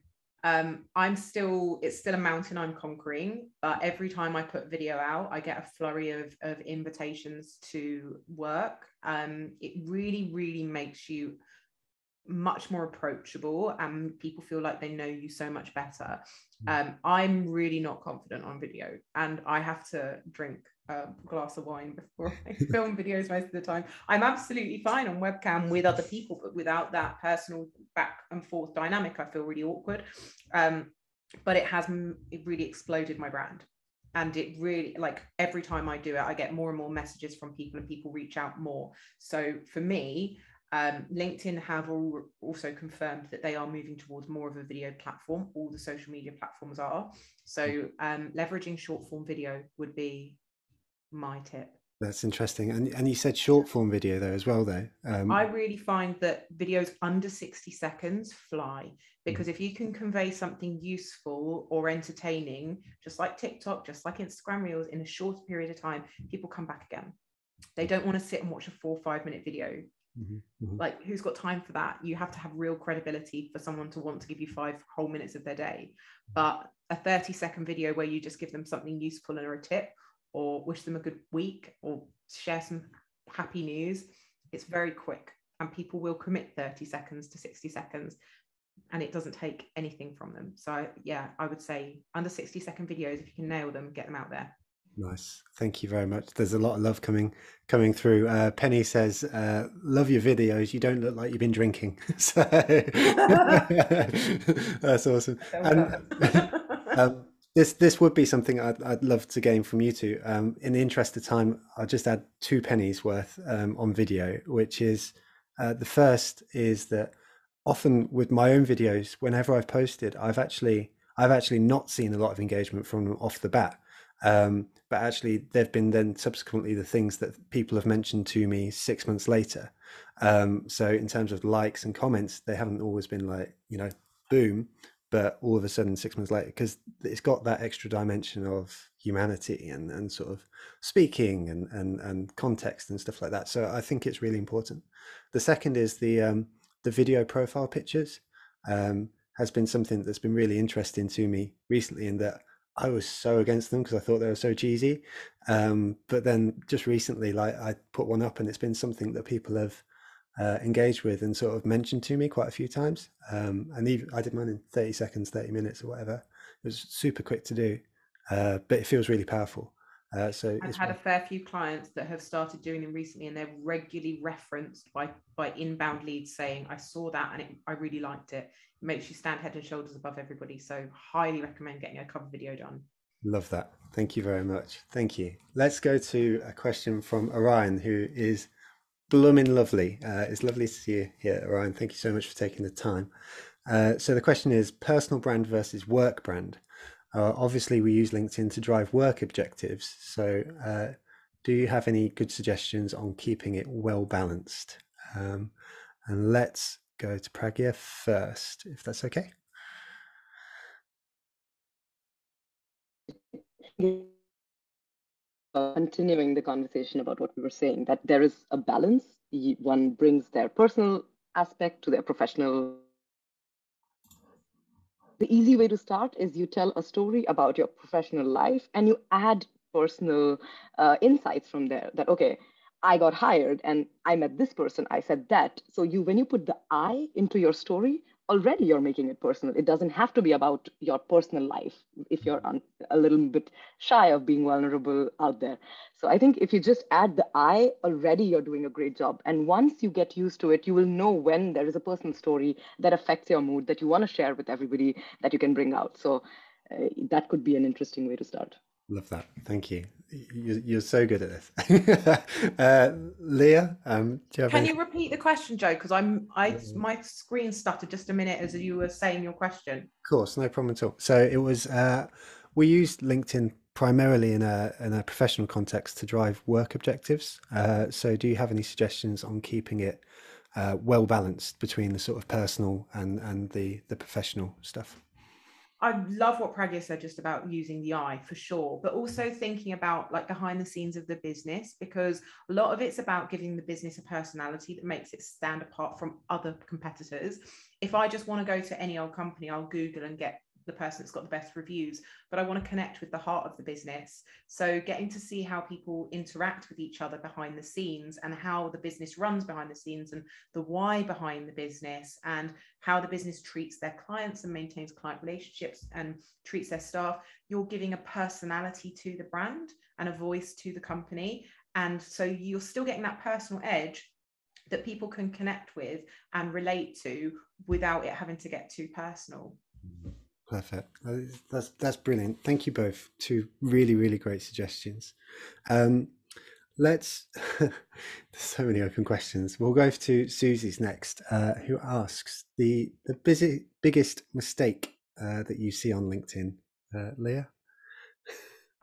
S4: Um, I'm still, it's still a mountain I'm conquering, but every time I put video out, I get a flurry of, of invitations to work. Um, it really, really makes you much more approachable and people feel like they know you so much better. Um, I'm really not confident on video and I have to drink a glass of wine before I film videos most of the time. I'm absolutely fine on webcam with other people, but without that personal back and forth dynamic, I feel really awkward. Um, but it has it really exploded my brand. And it really, like every time I do it, I get more and more messages from people and people reach out more. So for me, um, LinkedIn have all, also confirmed that they are moving towards more of a video platform. All the social media platforms are. So um, leveraging short form video would be my tip.
S1: That's interesting. And and you said short form video though as well though.
S4: Um, I really find that videos under 60 seconds fly mm. because if you can convey something useful or entertaining, just like TikTok, just like Instagram Reels, in a shorter period of time, people come back again. They don't want to sit and watch a four or five minute video. Mm-hmm, mm-hmm. Like, who's got time for that? You have to have real credibility for someone to want to give you five whole minutes of their day. But a 30 second video where you just give them something useful and or a tip or wish them a good week or share some happy news, it's very quick and people will commit 30 seconds to 60 seconds and it doesn't take anything from them. So, yeah, I would say under 60 second videos, if you can nail them, get them out there.
S1: Nice, thank you very much. There's a lot of love coming coming through. Uh, Penny says, uh, "Love your videos. You don't look like you've been drinking." so that's awesome. And, um, this this would be something I'd, I'd love to gain from you two. Um, in the interest of time, I'll just add two pennies worth um, on video, which is uh, the first is that often with my own videos, whenever I've posted, I've actually I've actually not seen a lot of engagement from them off the bat. Um, but actually, they've been then subsequently the things that people have mentioned to me six months later. Um, so in terms of likes and comments, they haven't always been like you know boom but all of a sudden six months later because it's got that extra dimension of humanity and, and sort of speaking and, and, and context and stuff like that. So i think it's really important. The second is the um, the video profile pictures. Um, has been something that's been really interesting to me recently in that i was so against them because i thought they were so cheesy um, but then just recently like i put one up and it's been something that people have uh, engaged with and sort of mentioned to me quite a few times. Um, and even I did mine in 30 seconds, 30 minutes or whatever. It was super quick to do, uh, but it feels really powerful. Uh, so
S4: I've had a fair few clients that have started doing them recently, and they're regularly referenced by by inbound leads saying, "I saw that and it, I really liked it." Makes you stand head and shoulders above everybody. So highly recommend getting a cover video done.
S1: Love that. Thank you very much. Thank you. Let's go to a question from Orion, who is blooming lovely. Uh, it's lovely to see you here, Ryan. Thank you so much for taking the time. Uh, so the question is personal brand versus work brand. Uh, obviously, we use LinkedIn to drive work objectives. So, uh, do you have any good suggestions on keeping it well balanced? Um, and let's go to Pragya first, if that's okay.
S3: continuing the conversation about what we were saying, that there is a balance. One brings their personal aspect to their professional. The easy way to start is you tell a story about your professional life and you add personal uh, insights from there that, okay, I got hired and I met this person, I said that. So you when you put the I into your story, already you're making it personal. It doesn't have to be about your personal life if you're un- a little bit shy of being vulnerable out there. So I think if you just add the I, already you're doing a great job. And once you get used to it, you will know when there is a personal story that affects your mood that you want to share with everybody that you can bring out. So uh, that could be an interesting way to start.
S1: Love that. Thank you. You're, so good at this. uh, Lea, um,
S4: you can any... you repeat the question, Joe? Because I'm, I, my screen stuttered just a minute as you were saying your question.
S1: Of course, no problem at all. So it was, uh, we used LinkedIn primarily in a in a professional context to drive work objectives. Uh, so, do you have any suggestions on keeping it uh, well balanced between the sort of personal and and the the professional stuff?
S4: I love what Pragya said just about using the I for sure, but also mm-hmm. thinking about like behind the scenes of the business because a lot of it's about giving the business a personality that makes it stand apart from other competitors. If I just want to go to any old company, I'll Google and get the person that's got the best reviews, but I want to connect with the heart of the business. So getting to see how people interact with each other behind the scenes and how the business runs behind the scenes and the why behind the business and how the business treats their clients and maintains client relationships and treats their staff, you're giving a personality to the brand and a voice to the company. And so you're still getting that personal edge that people can connect with and relate to without it having to get too personal. Mm-hmm.
S1: Perfect. That's that's brilliant. Thank you both. Two really really great suggestions. Um, let's. there's so many open questions. We'll go to Susie's next, uh, who asks the the busy, biggest mistake uh, that you see on LinkedIn. Uh, Lea.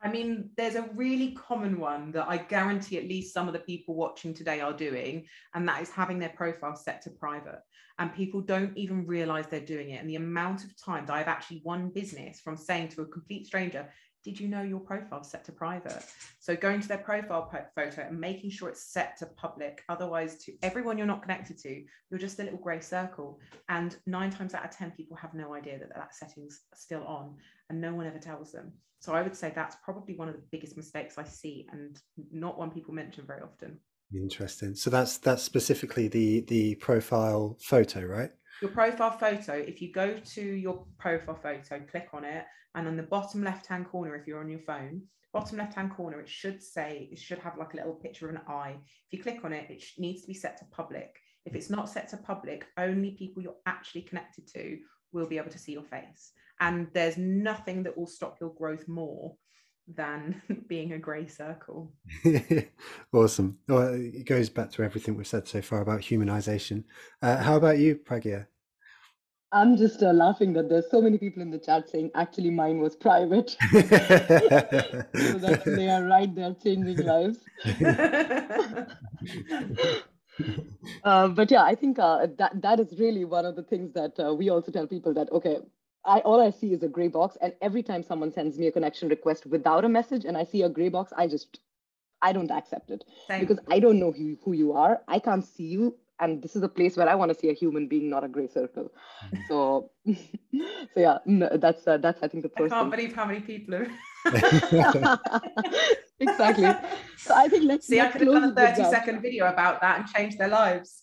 S4: I mean, there's a really common one that I guarantee at least some of the people watching today are doing, and that is having their profile set to private. And people don't even realize they're doing it. And the amount of times I've actually won business from saying to a complete stranger, did you know your profile set to private? So going to their profile photo and making sure it's set to public. Otherwise, to everyone you're not connected to, you're just a little grey circle. And nine times out of 10, people have no idea that that setting's still on and no one ever tells them. So I would say that's probably one of the biggest mistakes I see and not one people mention very often.
S1: Interesting. So that's that's specifically the the profile photo, right?
S4: Your profile photo, if you go to your profile photo, click on it, and on the bottom left hand corner, if you're on your phone, bottom left hand corner, it should say, it should have like a little picture of an eye. If you click on it, it needs to be set to public. If it's not set to public, only people you're actually connected to will be able to see your face. And there's nothing that will stop your growth more than being a grey circle.
S1: awesome. Well, it goes back to everything we've said so far about humanization. Uh, how about you, Pragya?
S3: I'm just uh, laughing that there's so many people in the chat saying actually mine was private. so that they are right, they're changing lives. uh, but yeah, I think uh, that that is really one of the things that uh, we also tell people that okay, I all I see is a gray box, and every time someone sends me a connection request without a message, and I see a gray box, I just I don't accept it Same. because I don't know who, who you are. I can't see you, and this is a place where I want to see a human being, not a gray circle. Mm-hmm. So, so yeah, that's uh, that's I think the
S4: person. I can't believe how many people are.
S3: exactly. So I think let's
S4: see. Let's I could have done a thirty-second video about that and changed their lives.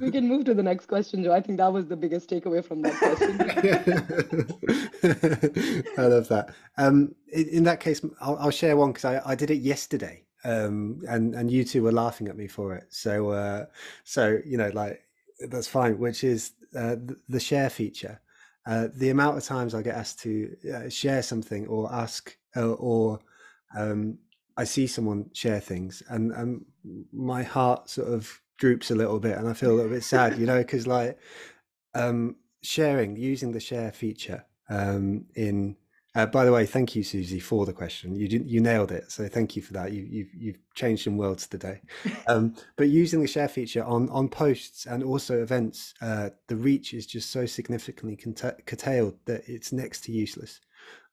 S3: We can move to the next question, Joe. I think that was the biggest takeaway from that
S1: question. I love that. Um, in, in, that case, I'll, I'll share one because I, I did it yesterday, um, and and you two were laughing at me for it. So uh, so you know, like that's fine. Which is uh, the, share feature. Uh, the amount of times I get asked to uh, share something or ask uh, or um, I see someone share things, and, and my heart sort of droops a little bit and I feel a little bit sad, you know, because like um, sharing, using the share feature um, in. Uh, by the way, thank you, Susie, for the question. You did, you nailed it, so thank you for that. You, you've you've changed some worlds today. Um, but using the share feature on on posts and also events, uh, the reach is just so significantly curtailed that it's next to useless.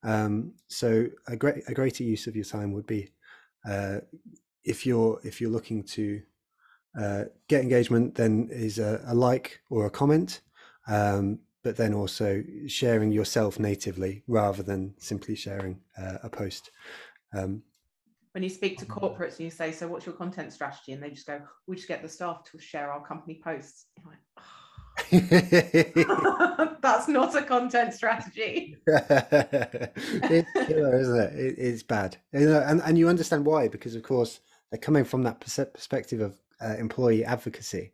S1: Um, so a great a greater use of your time would be uh, if you're if you're looking to uh, get engagement then is a, a, like or a comment, um, but then also sharing yourself natively rather than simply sharing uh, a post. Um,
S4: when you speak to corporates and you say, "So, what's your content strategy?" and they just go, "We just get the staff to share our company posts." Like, oh. That's not a content strategy.
S1: it's killer, isn't it? it? It's bad, and and you understand why because, of course, they're coming from that perspective of uh, employee advocacy.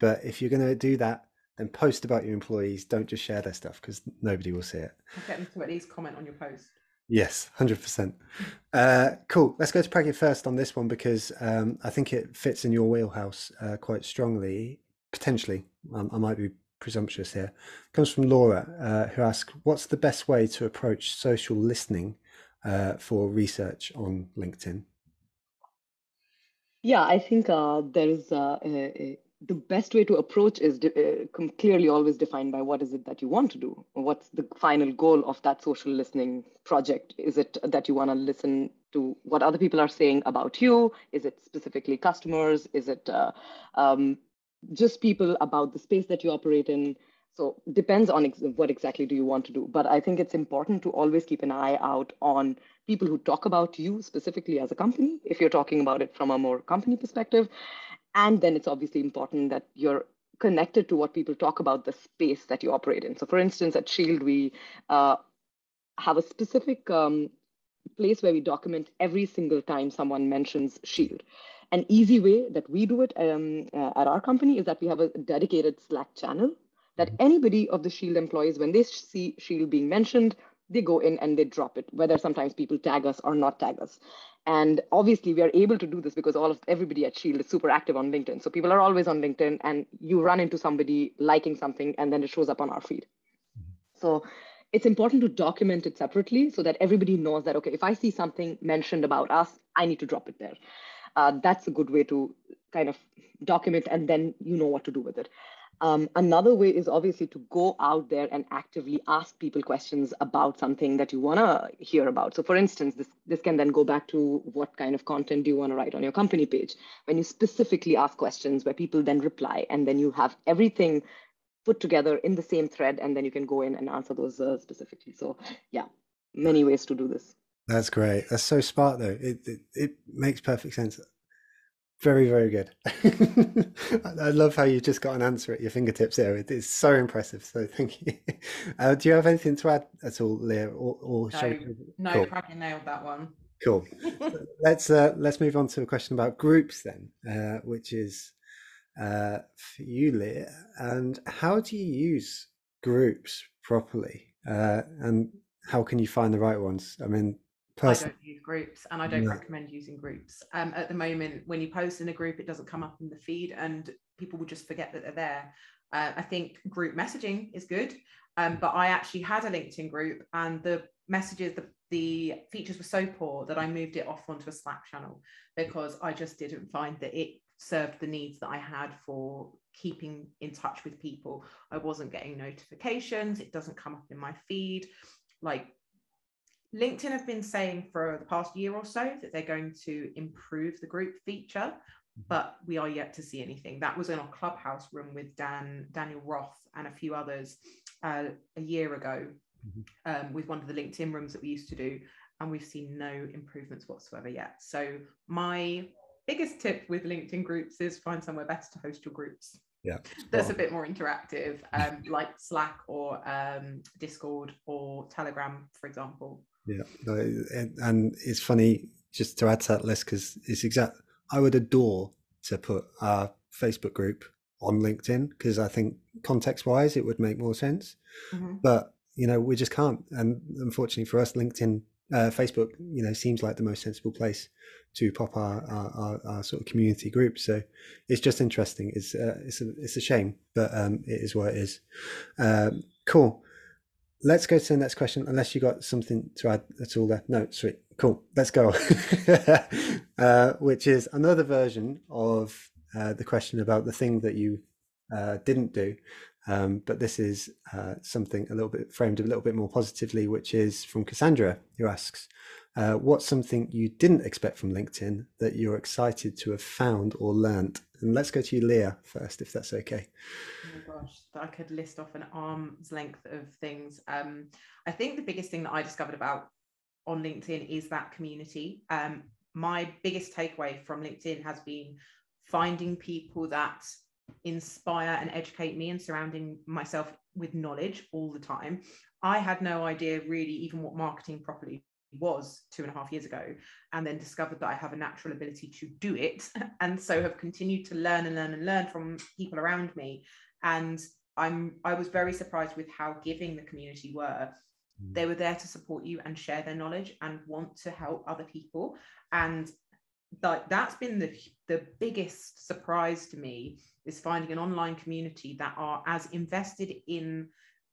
S1: But if you're going to do that, then post about your employees. Don't just share their stuff because nobody will see it.
S4: I'll get them to at least comment on your post.
S1: Yes, hundred uh, percent. Cool. Let's go to Pragya first on this one because um, I think it fits in your wheelhouse uh, quite strongly. Potentially, um, I might be presumptuous here. It comes from Laura, uh, who asks, "What's the best way to approach social listening uh, for research on LinkedIn?"
S3: Yeah, I think uh, there is uh, the best way to approach is de- uh, clearly always defined by what is it that you want to do. What's the final goal of that social listening project? Is it that you want to listen to what other people are saying about you? Is it specifically customers? Is it uh, um, just people about the space that you operate in? So depends on ex- what exactly do you want to do. But I think it's important to always keep an eye out on people who talk about you specifically as a company, if you're talking about it from a more company perspective. And then it's obviously important that you're connected to what people talk about the space that you operate in. So, for instance, at Shield, we uh, have a specific um, place where we document every single time someone mentions Shield. An easy way that we do it um, uh, at our company is that we have a dedicated Slack channel that mm-hmm. anybody of the Shield employees, when they see Shield being mentioned, they go in and they drop it, whether sometimes people tag us or not tag us. And obviously, we are able to do this because all of everybody at Shield is super active on LinkedIn. So people are always on LinkedIn, and you run into somebody liking something, and then it shows up on our feed. Mm-hmm. So it's important to document it separately so that everybody knows that okay if i see something mentioned about us i need to drop it there uh, that's a good way to kind of document and then you know what to do with it um, another way is obviously to go out there and actively ask people questions about something that you want to hear about. So, for instance, this, this can then go back to what kind of content do you want to write on your company page? When you specifically ask questions where people then reply, and then you have everything put together in the same thread, and then you can go in and answer those uh, specifically. So, yeah, many ways to do this.
S1: That's great. That's so smart, though. It, it, it makes perfect sense. Very, very good. I love how you just got an answer at your fingertips there. It is so impressive. So thank you. Uh, do you have anything to add at all, Lea? Or, or
S4: no, we... no, cool. Pragya nailed that one.
S1: Cool. let's uh, let's move on to a question about groups then, uh, which is uh, for you, Lea. And how do you use groups properly? Uh, and how can you find the right ones? I mean,
S4: Person. I don't use groups and I don't no. recommend using groups. Um, at the moment, when you post in a group, it doesn't come up in the feed and people will just forget that they're there. Uh, I think group messaging is good, um, but I actually had a LinkedIn group and the messages, the, the features were so poor that I moved it off onto a Slack channel because I just didn't find that it served the needs that I had for keeping in touch with people. I wasn't getting notifications, it doesn't come up in my feed. Like LinkedIn have been saying for the past year or so that they're going to improve the group feature, mm-hmm. but we are yet to see anything. That was in our clubhouse room with Dan, Daniel Roth, and a few others uh, a year ago mm-hmm. um, with one of the LinkedIn rooms that we used to do, and we've seen no improvements whatsoever yet. So my biggest tip with LinkedIn groups is find somewhere better to host your groups.
S1: Yeah,
S4: that's a bit more interactive, um, like Slack or um, Discord or Telegram, for example.
S1: Yeah, and, and it's funny just to add to that list because it's exact. I would adore to put our Facebook group on LinkedIn because I think context wise it would make more sense. Mm-hmm. But you know we just can't, and unfortunately for us, LinkedIn, uh, Facebook, you know, seems like the most sensible place to pop our, our, our, our sort of community group. So it's just interesting. It's uh, it's a it's a shame, but um, it is what it is. Um, cool let's go to the next question unless you got something to add at all there. No sweet. Cool. Let's go uh, which is another version of uh, the question about the thing that you uh, didn't do. Um, but this is uh, something a little bit framed a little bit more positively which is from cassandra who asks uh, what's something you didn't expect from linkedin that you're excited to have found or learnt? And let's go to you, Lea, first, if that's okay.
S4: Oh my gosh, I could list off an arm's length of things. Um, I think the biggest thing that I discovered about on LinkedIn is that community. Um, my biggest takeaway from LinkedIn has been finding people that inspire and educate me and surrounding myself with knowledge all the time. I had no idea really even what marketing properly was two and a half years ago and then discovered that I have a natural ability to do it and so have continued to learn and learn and learn from people around me and I'm I was very surprised with how giving the community were. Mm. they were there to support you and share their knowledge and want to help other people. And that that's been the the biggest surprise to me is finding an online community that are as invested in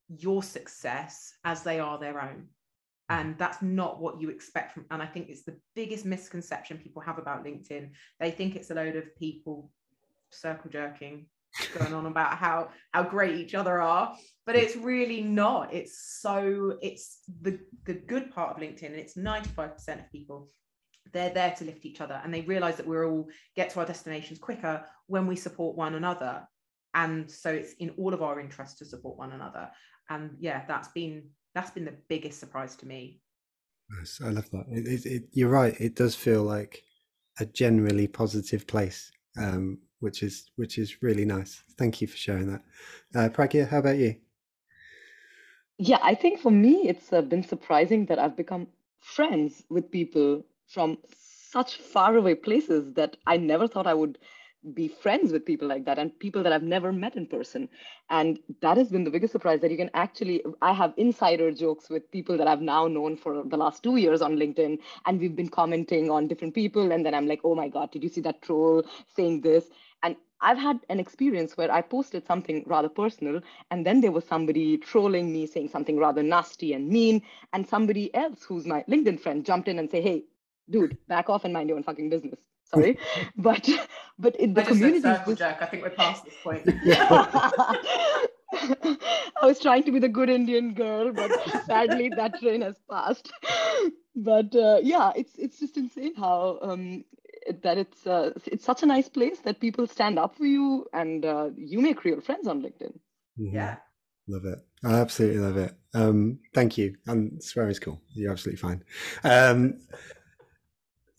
S4: your success as they are their own. And that's not what you expect from and i think it's the biggest misconception people have about linkedin. They think it's a load of people circle jerking going on about how how great each other are but it's really not it's so it's the the good part of linkedin and it's 95% of people they're there to lift each other and they realize that we're all get to our destinations quicker when we support one another and so it's in all of our interest to support one another and yeah that's been that's been the biggest surprise to me.
S1: Yes, I love that. It, it, it, you're right. It does feel like a generally positive place, um, which is which is really nice. Thank you for sharing that. Uh, Pragya, how about you?
S3: Yeah, I think for me, it's uh, been surprising that I've become friends with people from such faraway places that I never thought I would be friends with people like that and people that I've never met in person. And that has been the biggest surprise that you can actually, I have insider jokes with people that I've now known for the last two years on LinkedIn. And we've been commenting on different people. And then I'm like, oh my God, did you see that troll saying this? And I've had an experience where I posted something rather personal, and then there was somebody trolling me, saying something rather nasty and mean, and somebody else who's my LinkedIn friend jumped in and say, "Hey, dude, back off and mind your own fucking business." Sorry, but but in the
S4: I just
S3: community,
S4: said circle jerk. I think we're past this point.
S3: I was trying to be the good Indian girl, but sadly that train has passed. But uh, yeah, it's it's just insane how um, that it's uh, it's such a nice place that people stand up for you and uh, you make real friends on LinkedIn.
S1: Mhm.
S4: yeah.
S1: Love it. I absolutely love it. Um, thank you. And swearing's cool. You're absolutely fine. Um,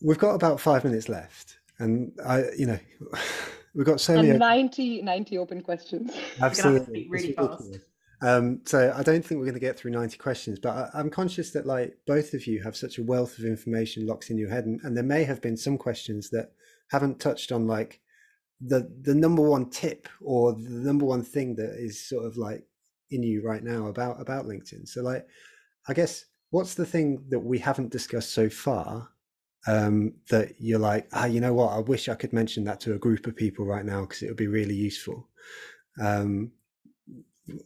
S1: we've got about five minutes left, and I, you know, we've got so many.
S3: And 90, 90 open questions.
S1: Absolutely,
S4: really fast.
S1: Um, so I don't think we're going to get through 90 questions, but I, I'm conscious that like both of you have such a wealth of information locked in your head, and, and there may have been some questions that haven't touched on like the the number one tip or the number one thing that is sort of like in you right now about about LinkedIn. So like, I guess what's the thing that we haven't discussed so far um, that you're like, ah, you know what? I wish I could mention that to a group of people right now because it would be really useful. Um,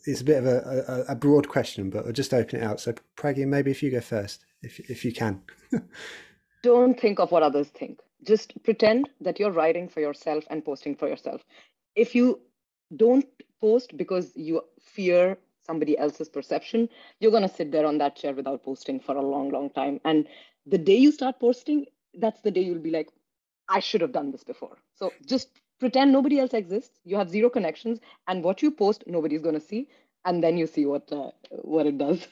S1: it's a bit of a, a, a broad question, but I'll just open it out. So, Pragya, maybe if you go first, if if you can.
S3: Don't think of what others think. Just pretend that you're writing for yourself and posting for yourself. If you don't post because you fear somebody else's perception, you're going to sit there on that chair without posting for a long, long time. And the day you start posting, that's the day you'll be like, I should have done this before. So just pretend nobody else exists. You have zero connections, and what you post, nobody's going to see. And then you see what uh, what it does.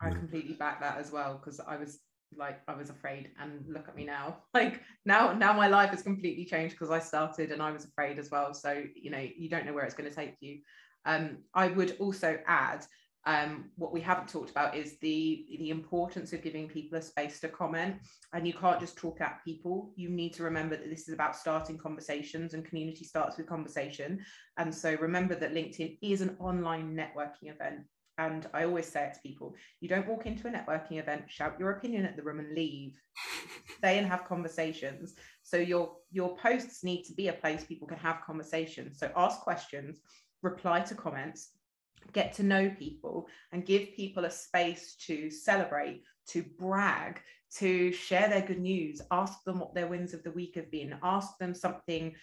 S4: I completely back that as well because I was like I was afraid and look at me now like now now my life has completely changed because I started and I was afraid as well so you know you don't know where it's going to take you um I would also add um what we haven't talked about is the the importance of giving people a space to comment and you can't just talk at people you need to remember that this is about starting conversations and community starts with conversation and so remember that LinkedIn is an online networking event and I always say it to people you don't walk into a networking event, shout your opinion at the room and leave. Stay and have conversations. So your your posts need to be a place people can have conversations. So ask questions, reply to comments, get to know people and give people a space to celebrate, to brag, to share their good news, ask them what their wins of the week have been, ask them something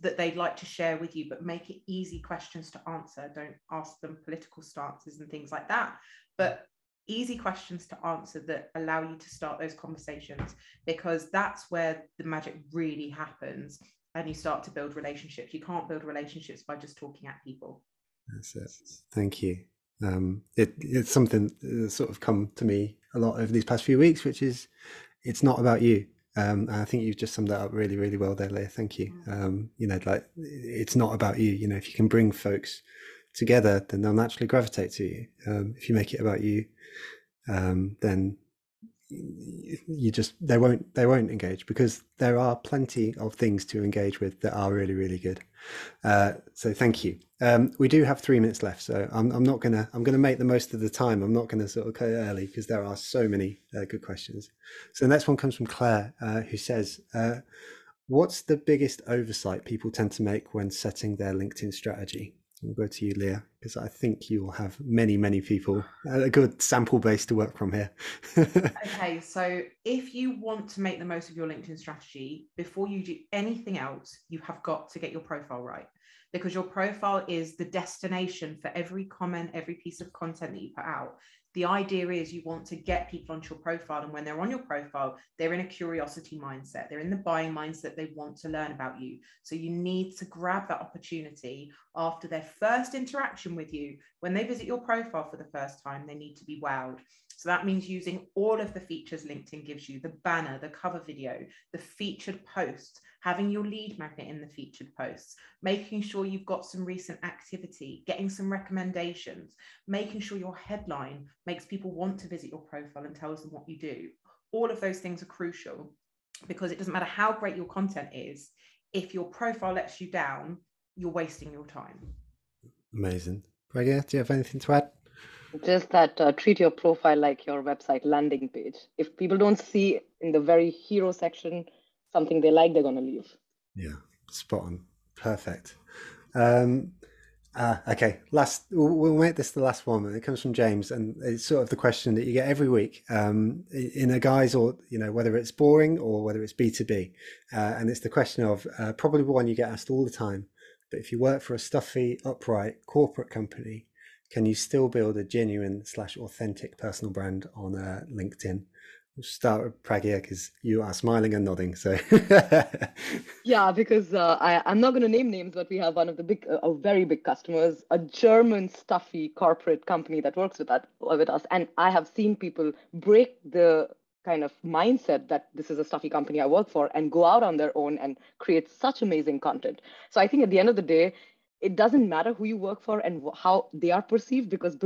S4: that they'd like to share with you, but make it easy questions to answer. Don't ask them political stances and things like that, but easy questions to answer that allow you to start those conversations because that's where the magic really happens and you start to build relationships. You can't build relationships by just talking at people.
S1: That's it. Thank you. Um, it, it's something that's sort of come to me a lot over these past few weeks, which is it's not about you. Um, and I think you've just summed that up really, really well there, Lea. Thank you. Um, you know, like it's not about you. You know, if you can bring folks together, then they'll naturally gravitate to you. Um, if you make it about you, um, then you just they won't they won't engage because there are plenty of things to engage with that are really really good. Uh, so thank you. Um, we do have three minutes left, so I'm, I'm not gonna I'm gonna make the most of the time. I'm not gonna sort of it early because there are so many uh, good questions. So the next one comes from Claire, uh, who says, uh, "What's the biggest oversight people tend to make when setting their LinkedIn strategy?" We'll go to you, Lea, because I think you will have many many people a good sample base to work from here.
S4: Okay, so if you want to make the most of your LinkedIn strategy, before you do anything else, you have got to get your profile right because your profile is the destination for every comment, every piece of content that you put out. The idea is you want to get people onto your profile, and when they're on your profile, they're in a curiosity mindset, they're in the buying mindset, they want to learn about you. So you need to grab that opportunity after their first interaction with you. When they visit your profile for the first time, they need to be wowed. So that means using all of the features LinkedIn gives you the banner, the cover video, the featured posts, having your lead magnet in the featured posts, making sure you've got some recent activity, getting some recommendations, making sure your headline makes people want to visit your profile and tells them what you do. All of those things are crucial because it doesn't matter how great your content is, if your profile lets you down, you're wasting your time.
S1: Amazing. Pragya, do you have anything to add?
S3: Just that uh, treat your profile like your website landing page. If people don't see in the very hero section something they like, they're going to leave.
S1: Yeah, spot on. Perfect. Um, uh, okay, last we'll make this the last one. It comes from James, and it's sort of the question that you get every week um, in a guise, or you know, whether it's boring or whether it's B two B, uh, and it's the question of uh, probably one you get asked all the time. But if you work for a stuffy, upright corporate company, can you still build a genuine slash authentic personal brand on uh, LinkedIn? Start with Pragya because you are smiling and nodding. So
S3: yeah, because uh, I, I'm not going to name names, but we have one of the big, uh, a very big customers, a German stuffy corporate company that works with that with us, and I have seen people break the kind of mindset that this is a stuffy company I work for and go out on their own and create such amazing content. So I think at the end of the day, it doesn't matter who you work for and how they are perceived because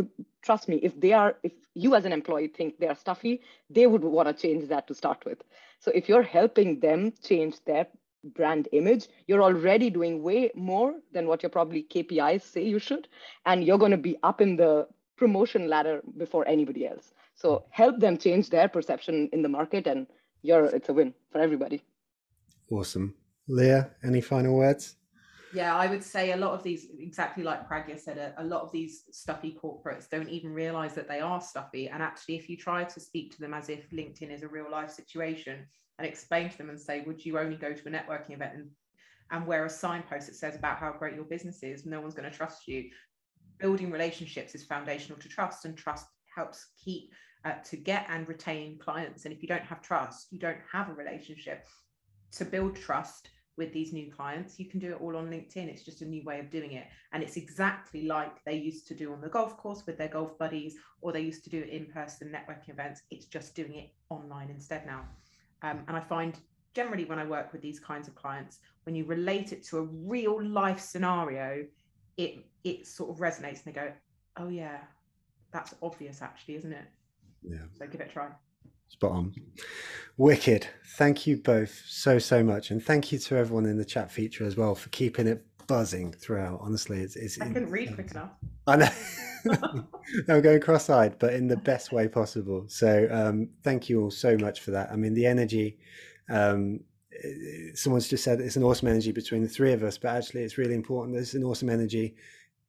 S3: trust me if they are if you as an employee think they are stuffy they would want to change that to start with. So if you're helping them change their brand image you're already doing way more than what your probably kpis say you should and you're going to be up in the promotion ladder before anybody else. So help them change their perception in the market and you're it's a win for everybody.
S1: Awesome. Lea any final words
S4: yeah, I would say a lot of these, exactly like Pragya said, a, a, lot of these stuffy corporates don't even realize that they are stuffy. And actually, if you try to speak to them as if LinkedIn is a real life situation and explain to them and say, would you only go to a networking event and, and wear a signpost that says about how great your business is, no one's going to trust you. Building relationships is foundational to trust, and trust helps keep uh, to get and retain clients. And if you don't have trust, you don't have a relationship. To build trust, with these new clients, you can do it all on LinkedIn. It's just a new way of doing it. And it's exactly like they used to do on the golf course with their golf buddies, or they used to do it in person networking events. It's just doing it online instead now. Um, and I find generally when I work with these kinds of clients, when you relate it to a real life scenario, it it sort of resonates and they go, oh yeah, that's obvious actually, isn't it?
S1: Yeah.
S4: So give it a try.
S1: Spot on. Wicked. Thank you both so, so much. And thank you to everyone in the chat feature as well for keeping it buzzing throughout. Honestly, it's. it's
S4: I couldn't read quick enough.
S1: I know. I'm going cross eyed, but in the best way possible. So um, thank you all so much for that. I mean, the energy. Um, someone's just said it's an awesome energy between the three of us, but actually, it's really important. There's an awesome energy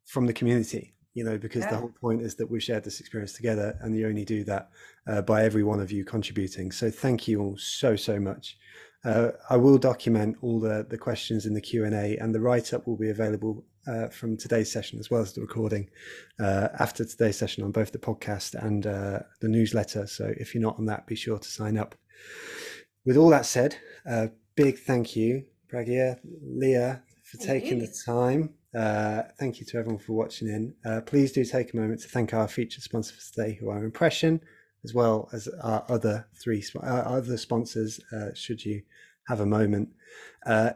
S1: from the community you know, because yeah. the whole point is that we've shared this experience together, and you only do that uh, by every one of you contributing. So thank you all so so much. Uh, I will document all the the questions in the Q and A, and the write up will be available uh, from today's session as well as the recording uh, after today's session on both the podcast and uh, the newsletter. So if you're not on that, be sure to sign up. With all that said, uh, big thank you, Pragya, Lea, for taking the time. Uh, thank you to everyone for watching in. Uh, please do take a moment to thank our featured sponsor for today, who are Impression, as well as our other three uh, other sponsors. Uh, should you have a moment. Uh,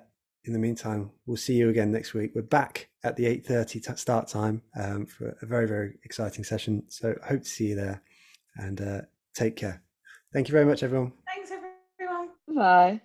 S1: in the meantime, we'll see you again next week. We're back at the 8.30 t- start time um, for a very, very exciting session. So hope to see you there and uh, take care. Thank you very much, everyone.
S4: Thanks, everyone.
S3: Bye.